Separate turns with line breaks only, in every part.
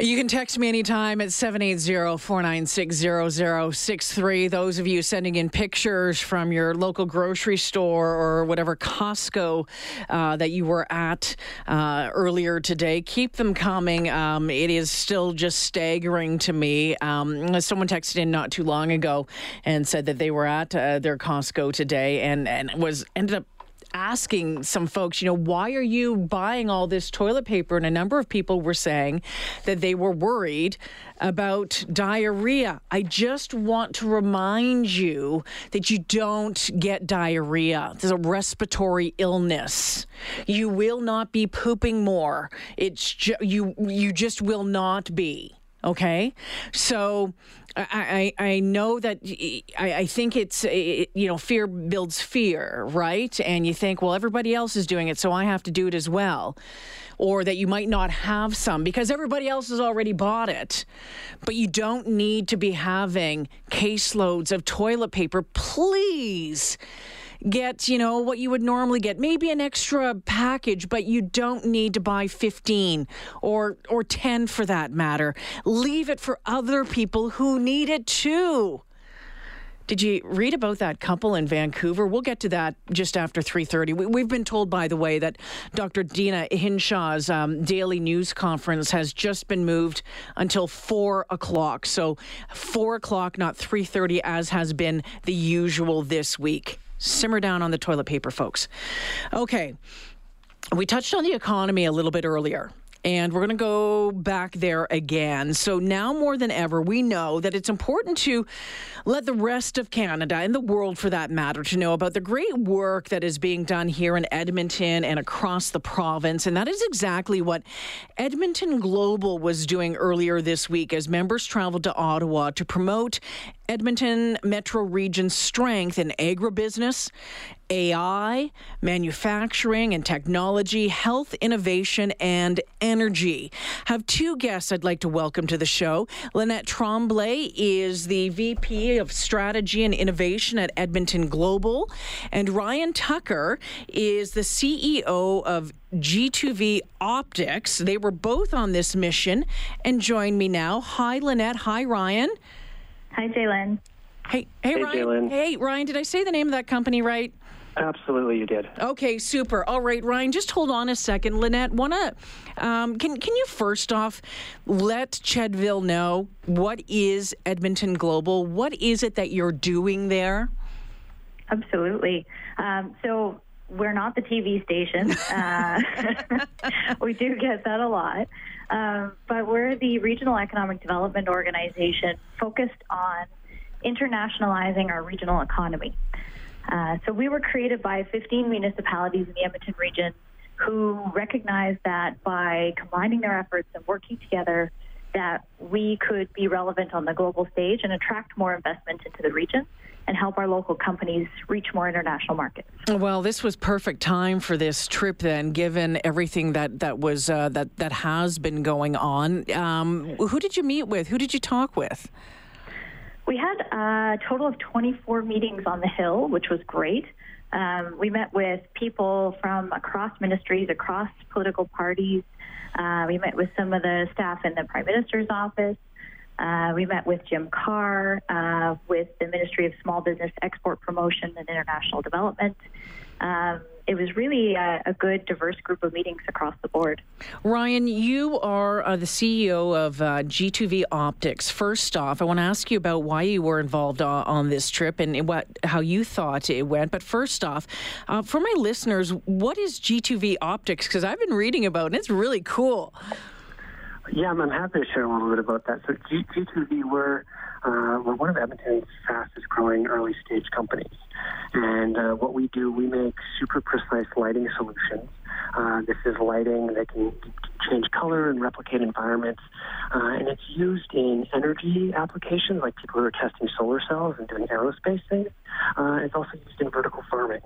You can text me anytime at 780-496-0063. Those of you sending in pictures from your local grocery store or whatever Costco uh, that you were at uh, earlier today, keep them coming. Um, it is still just staggering to me. Um, someone texted in not too long ago and said that they were at uh, their Costco today and, and was ended up asking some folks, you know, why are you buying all this toilet paper? And a number of people were saying that they were worried about diarrhea. I just want to remind you that you don't get diarrhea. There's a respiratory illness. You will not be pooping more. It's ju- you you just will not be. Okay, so I, I, know that I, I think it's you know fear builds fear, right? And you think, well, everybody else is doing it, so I have to do it as well, or that you might not have some because everybody else has already bought it. But you don't need to be having caseloads of toilet paper, please get, you know, what you would normally get, maybe an extra package, but you don't need to buy 15 or or 10 for that matter. Leave it for other people who need it too. Did you read about that couple in Vancouver? We'll get to that just after 3:30. We, have been told, by the way, that Dr. Deena Hinshaw's um, daily news conference has just been moved until four o'clock. So four o'clock, not 3:30, as has been the usual this week. Simmer down on the toilet paper, folks. Okay. We touched on the economy a little bit earlier. And we're going to go back there again. So now more than ever, we know that it's important to let the rest of Canada and the world, for that matter, to know about the great work that is being done here in Edmonton and across the province. And that is exactly what Edmonton Global was doing earlier this week as members traveled to Ottawa to promote Edmonton Metro Region's strength in agribusiness, AI, manufacturing and technology, health innovation, and energy. Have two guests I'd like to welcome to the show. Lynette Tremblay is the VP of Strategy and Innovation at Edmonton Global, and Ryan Tucker is the CEO of G2V Optics. They were both on this mission and join me now. Hi, Lynette. Hi, Ryan.
Hi, Jaylen.
Hey, hey, hey Ryan. Jaylen. Hey, Ryan. Did I say the name of that company right?
Absolutely, you did.
Okay, super. All right, Ryan, just hold on a second. Lynette, wanna um, can can you first off let Chedville know what is Edmonton Global? What is it that you're doing there?
Absolutely. Um, so we're not the TV station. Uh, we do get that a lot. Um, but we're the regional economic development organization focused on internationalizing our regional economy. Uh, so we were created by 15 municipalities in the Edmonton region who recognized that by combining their efforts and working together, that we could be relevant on the global stage and attract more investment into the region and help our local companies reach more international markets.
Well, this was perfect time for this trip, then, given everything that that was uh, that that has been going on. Um, who did you meet with? Who did you talk with?
We had a total of 24 meetings on the Hill, which was great. Um, we met with people from across ministries, across political parties. Uh, we met with some of the staff in the Prime Minister's office. Uh, we met with Jim Carr, uh, with the Ministry of Small Business Export Promotion and International Development. Um, it was really a, a, good, diverse group of meetings across the board.
Ryan, you are uh, the CEO of uh, G2V Optics. First off, I want to ask you about why you were involved uh, on this trip and what how you thought it went. But first off, uh, for my listeners, what is G2V Optics? Because I've been reading about it, and it's really cool.
Yeah, I'm, happy to share a little bit about that. So G- G2V, we're, uh, we're one of Edmonton's fastest growing early stage companies. And uh, what we do, we make super precise lighting solutions. Uh, this is lighting that can change color and replicate environments. Uh, and it's used in energy applications, like people who are testing solar cells and doing aerospace things. Uh, it's also used in vertical farming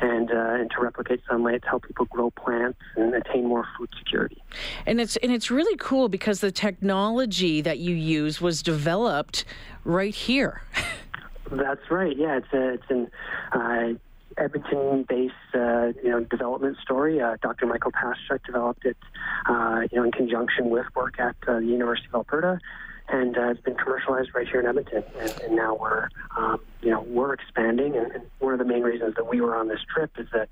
and, uh, and to replicate sunlight to help people grow plants and attain more food security.
And it's and it's really cool because the technology that you use was developed right here.
That's right. Yeah, it's a, it's an uh, Edmonton-based, uh, you know, development story. Uh, Dr. Michael Taschuk developed it, uh, you know, in conjunction with work at uh, the University of Alberta, and uh, it's been commercialized right here in Edmonton. And, and now we're, um, you know, we're expanding. And, and, one of the main reasons that we were on this trip is that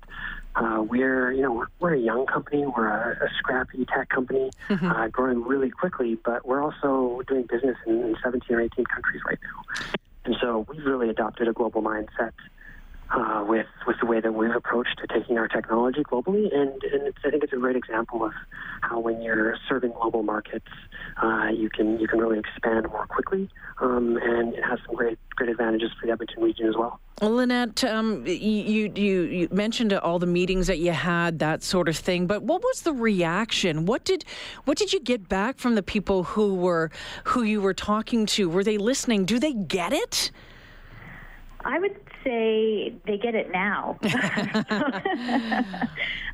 uh, we're, you know, we're, we're, a young company. We're a, a scrappy tech company, mm-hmm. uh, growing really quickly. But we're also doing business in, in 17 or 18 countries right now. And so we've really adopted a global mindset uh, with with the way that we've approached to taking our technology globally, and, and I think it's a great example of how when you're serving global markets, uh, you can you can really expand more quickly, um, and it has some great great advantages for the Edmonton region as well.
Lynette, um, you, you you mentioned all the meetings that you had, that sort of thing. But what was the reaction? What did what did you get back from the people who were who you were talking to? Were they listening? Do they get it?
I would say they get it now.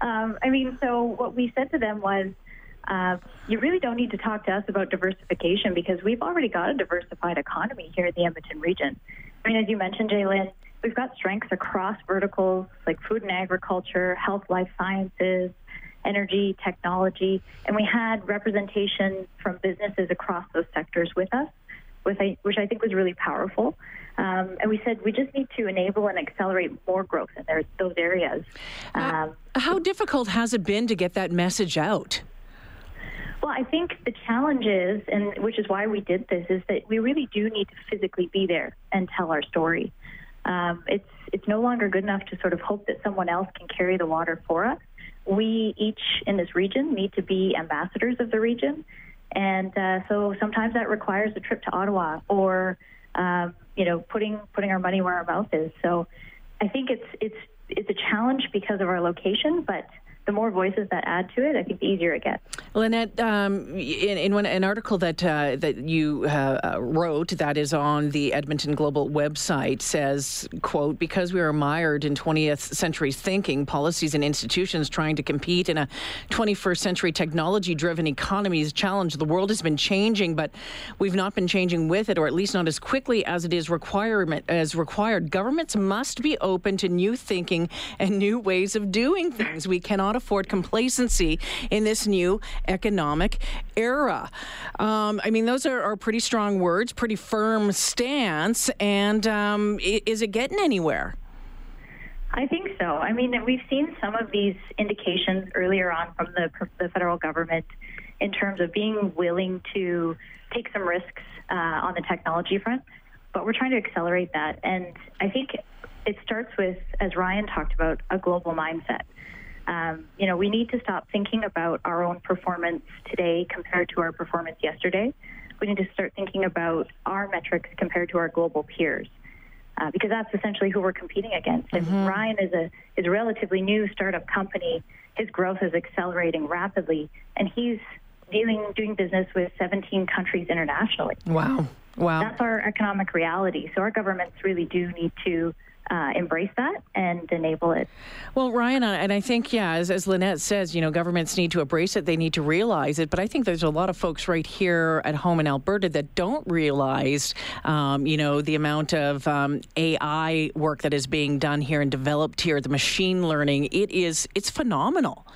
um, I mean, so what we said to them was, uh, you really don't need to talk to us about diversification because we've already got a diversified economy here in the Edmonton region. I mean, as you mentioned, Jalen, we've got strengths across verticals like food and agriculture, health, life sciences, energy, technology, and we had representation from businesses across those sectors with us, which I think was really powerful. Um, and we said we just need to enable and accelerate more growth in there, those areas.
Um, uh, how difficult has it been to get that message out?
Well, I think the challenge is, and which is why we did this, is that we really do need to physically be there and tell our story. Um, it's it's no longer good enough to sort of hope that someone else can carry the water for us. We each in this region need to be ambassadors of the region, and uh, so sometimes that requires a trip to Ottawa or um, you know, putting putting our money where our mouth is. So I think it's it's it's a challenge because of our location, but the more voices that add to it, I think the easier it gets.
Lynette, um, in, in one, an article that uh, that you uh, wrote that is on the Edmonton Global website says, "quote Because we are mired in 20th century thinking, policies and institutions trying to compete in a 21st century technology-driven economy is challenged. The world has been changing, but we've not been changing with it, or at least not as quickly as it is requirement as required. Governments must be open to new thinking and new ways of doing things. We cannot." Afford complacency in this new economic era. Um, I mean, those are, are, pretty strong words, pretty firm stance. And um, is it getting anywhere?
I think so. I mean, we've seen some of these indications earlier on from the, the federal government in terms of being willing to take some risks uh, on the technology front, but we're trying to accelerate that. And I think it starts with, as Ryan talked about, a global mindset. Um, you know, we need to stop thinking about our own performance today compared to our performance yesterday. We need to start thinking about our metrics compared to our global peers. Uh, because that's essentially who we're competing against. And mm-hmm. Ryan is a is a relatively new startup company. His growth is accelerating rapidly, and he's dealing doing business with 17 countries internationally.
Wow, wow!
That's our economic reality. So our governments really do need to uh, embrace that and enable it.
Well, Ryan, and I think, yeah, as, as Lynette says, you know, governments need to embrace it, they need to realize it. But I think there's a lot of folks right here at home in Alberta that don't realize, um, you know, the amount of um, AI work that is being done here and developed here, the machine learning. It is, it's phenomenal.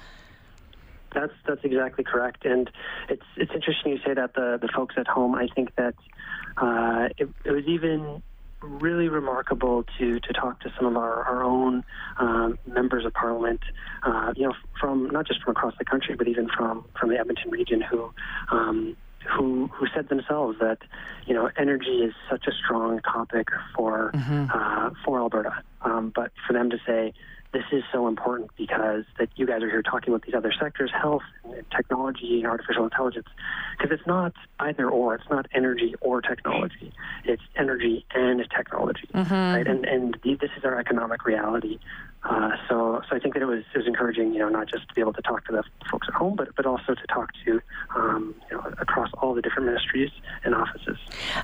That's that's exactly correct, and it's it's interesting you say that the the folks at home. I think that uh, it, it was even really remarkable to to talk to some of our, our own um, members of parliament, uh, you know, from not just from across the country, but even from from the Edmonton region, who um, who who said themselves that you know energy is such a strong topic for mm-hmm. uh, for Alberta, um, but for them to say this is so important because that you guys are here talking about these other sectors, health, and technology, and artificial intelligence, because it's not either or. It's not energy or technology. It's energy and technology, mm-hmm. right? And and this is our economic reality. I think that it was it was encouraging, you know, not just to be able to talk to the folks at home, but but also to talk to, um, you know, across all the different ministries and offices.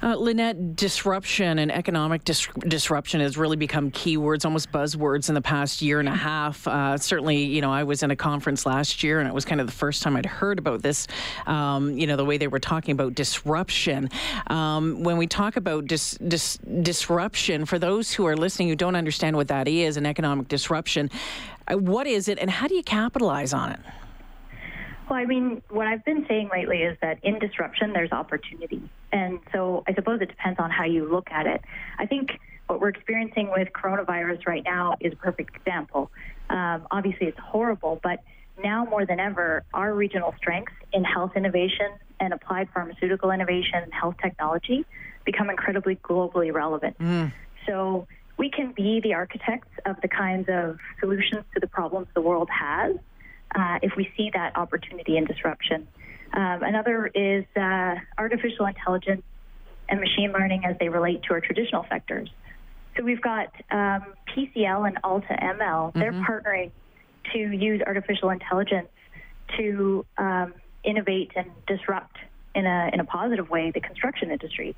Uh, Lynette, disruption and economic dis- disruption has really become keywords, almost buzzwords in the past year and a half. Uh, certainly, you know, I was in a conference last year, and it was kind of the first time I'd heard about this. Um, you know, the way they were talking about disruption. Um, when we talk about dis, dis, disruption, for those who are listening who don't understand what that is, an economic disruption, what is it, and how do you capitalize on it?
Well, I mean, what I've been saying lately is that in disruption, there's opportunity. And so I suppose it depends on how you look at it. I think what we're experiencing with coronavirus right now is a perfect example. Um, obviously, it's horrible, but now more than ever, our regional strengths in health innovation and applied pharmaceutical innovation and health technology become incredibly globally relevant. Mm. So we can be the architects of the kinds of solutions to the problems the world has uh, if we see that opportunity and disruption. Um, another is uh, artificial intelligence and machine learning as they relate to our traditional sectors. So we've got um, PCL and Alta ML. Mm-hmm. They're partnering to use artificial intelligence to um, innovate and disrupt in a in a positive way the construction industry.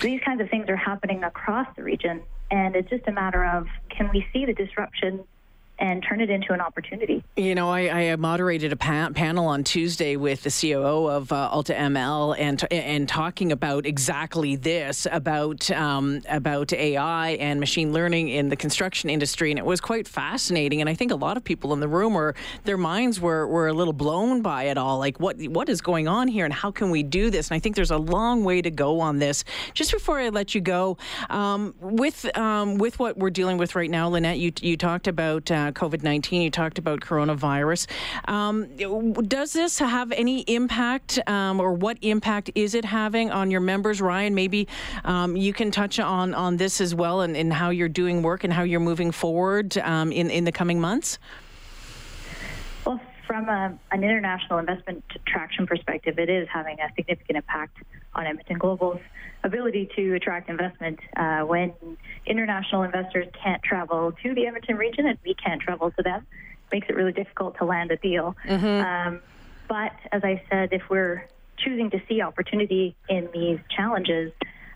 These kinds of things are happening across the region, and it's just a matter of can we see the disruption and turn it into an opportunity.
You know, I, I moderated a pa- panel on Tuesday with the COO of uh, Alta ML and and talking about exactly this about um, about AI and machine learning in the construction industry, and it was quite fascinating. And I think a lot of people in the room were their minds were were a little blown by it all. Like, what what is going on here, and how can we do this? And I think there's a long way to go on this. Just before I let you go, um, with um, with what we're dealing with right now, Lynette, you you talked about. Uh, COVID 19. You talked about coronavirus. Um, does this have any impact, um, or what impact is it having on your members? Ryan, maybe um, you can touch on, on this as well and, and how you're doing work and how you're moving forward um, in, in the coming months.
Well, from a, an international investment traction perspective, it is having a significant impact on Edmonton Global's ability to attract investment uh, when international investors can't travel to the Edmonton region and we can't travel to them. Makes it really difficult to land a deal. Mm-hmm. Um, but as I said, if we're choosing to see opportunity in these challenges,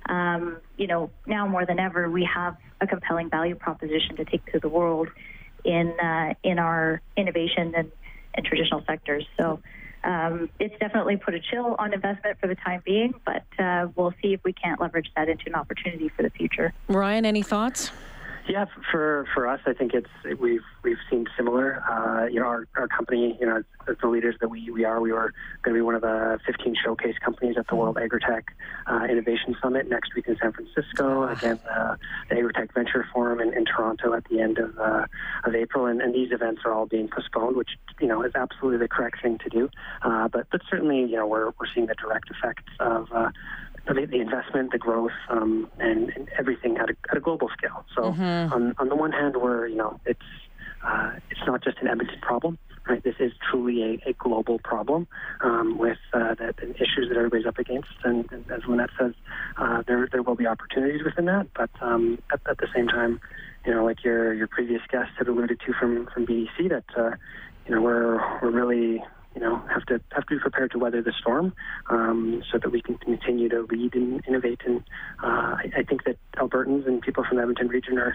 um, you know, now more than ever, we have a compelling value proposition to take to the world in uh, in our innovation and, and traditional sectors. So um, it's definitely put a chill on investment for the time being, but uh, we'll see if we can't leverage that into an opportunity for the future.
Ryan, any thoughts?
Yeah, for for us, I think it's we've we've seen similar. Uh, you know, our, our company, you know, as the leaders that we, we are, we were going to be one of the 15 showcase companies at the World Agritech uh, Innovation Summit next week in San Francisco. Again, uh, the Agritech Venture Forum in, in Toronto at the end of uh, of April, and, and these events are all being postponed, which you know is absolutely the correct thing to do. Uh, but but certainly, you know, we're we're seeing the direct effects of uh, the, the investment, the growth, um, and, and, everything at a, at a, global scale. So mm-hmm. on, on the one hand, we're you know it's uh, it's not just an Edmonton problem. Right, this is truly a, a global problem um, with uh, the, the, issues that everybody's up against, and, and as Lynette says, uh, there there will be opportunities within that. But um, at, at, the same time, you know, like your your previous guest had alluded to from from BDC, that uh, you know we're we're really you know, have to have to be prepared to weather the storm, um, so that we can continue to lead and innovate. And uh, I, I, think that Albertans and people from the Edmonton region are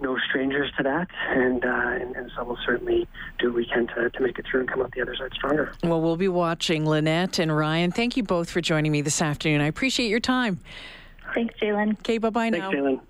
no strangers to that, and, uh, and, and so we'll certainly do what we can to, to make it through and come out the other side stronger.
Well, we'll be watching Lynette and Ryan. Thank you both for joining me this afternoon. I appreciate your time.
Thanks, Jalen.
Okay, bye bye
now. Thanks, Jalen.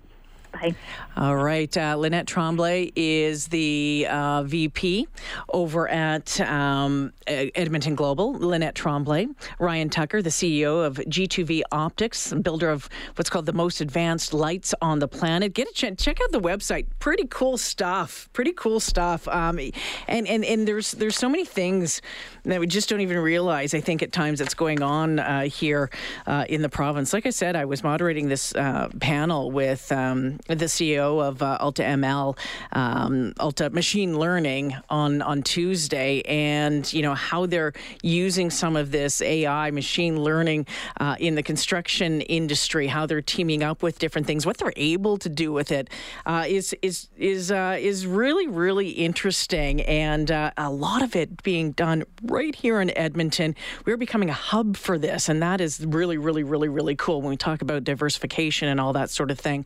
Bye.
All right. Uh, Lynette Tremblay is the uh, VP over at um, Edmonton Global. Lynette Tremblay. Ryan Tucker, the CEO of G2V Optics, builder of what's called the most advanced lights on the planet. Get a ch- check out the website. Pretty cool stuff. Pretty cool stuff. Um, and, and, and there's, there's so many things that we just don't even realize, I think, at times that's going on uh, here uh, in the province. Like I said, I was moderating this uh, panel with um, the CEO of uh, Alta ML, um, Alta Machine Learning, on on Tuesday, and you know how they're using some of this AI machine learning uh, in the construction industry, how they're teaming up with different things, what they're able to do with it uh, is is is uh, is really really interesting, and uh, a lot of it being done right here in Edmonton. We're becoming a hub for this, and that is really really really really cool when we talk about diversification and all that sort of thing.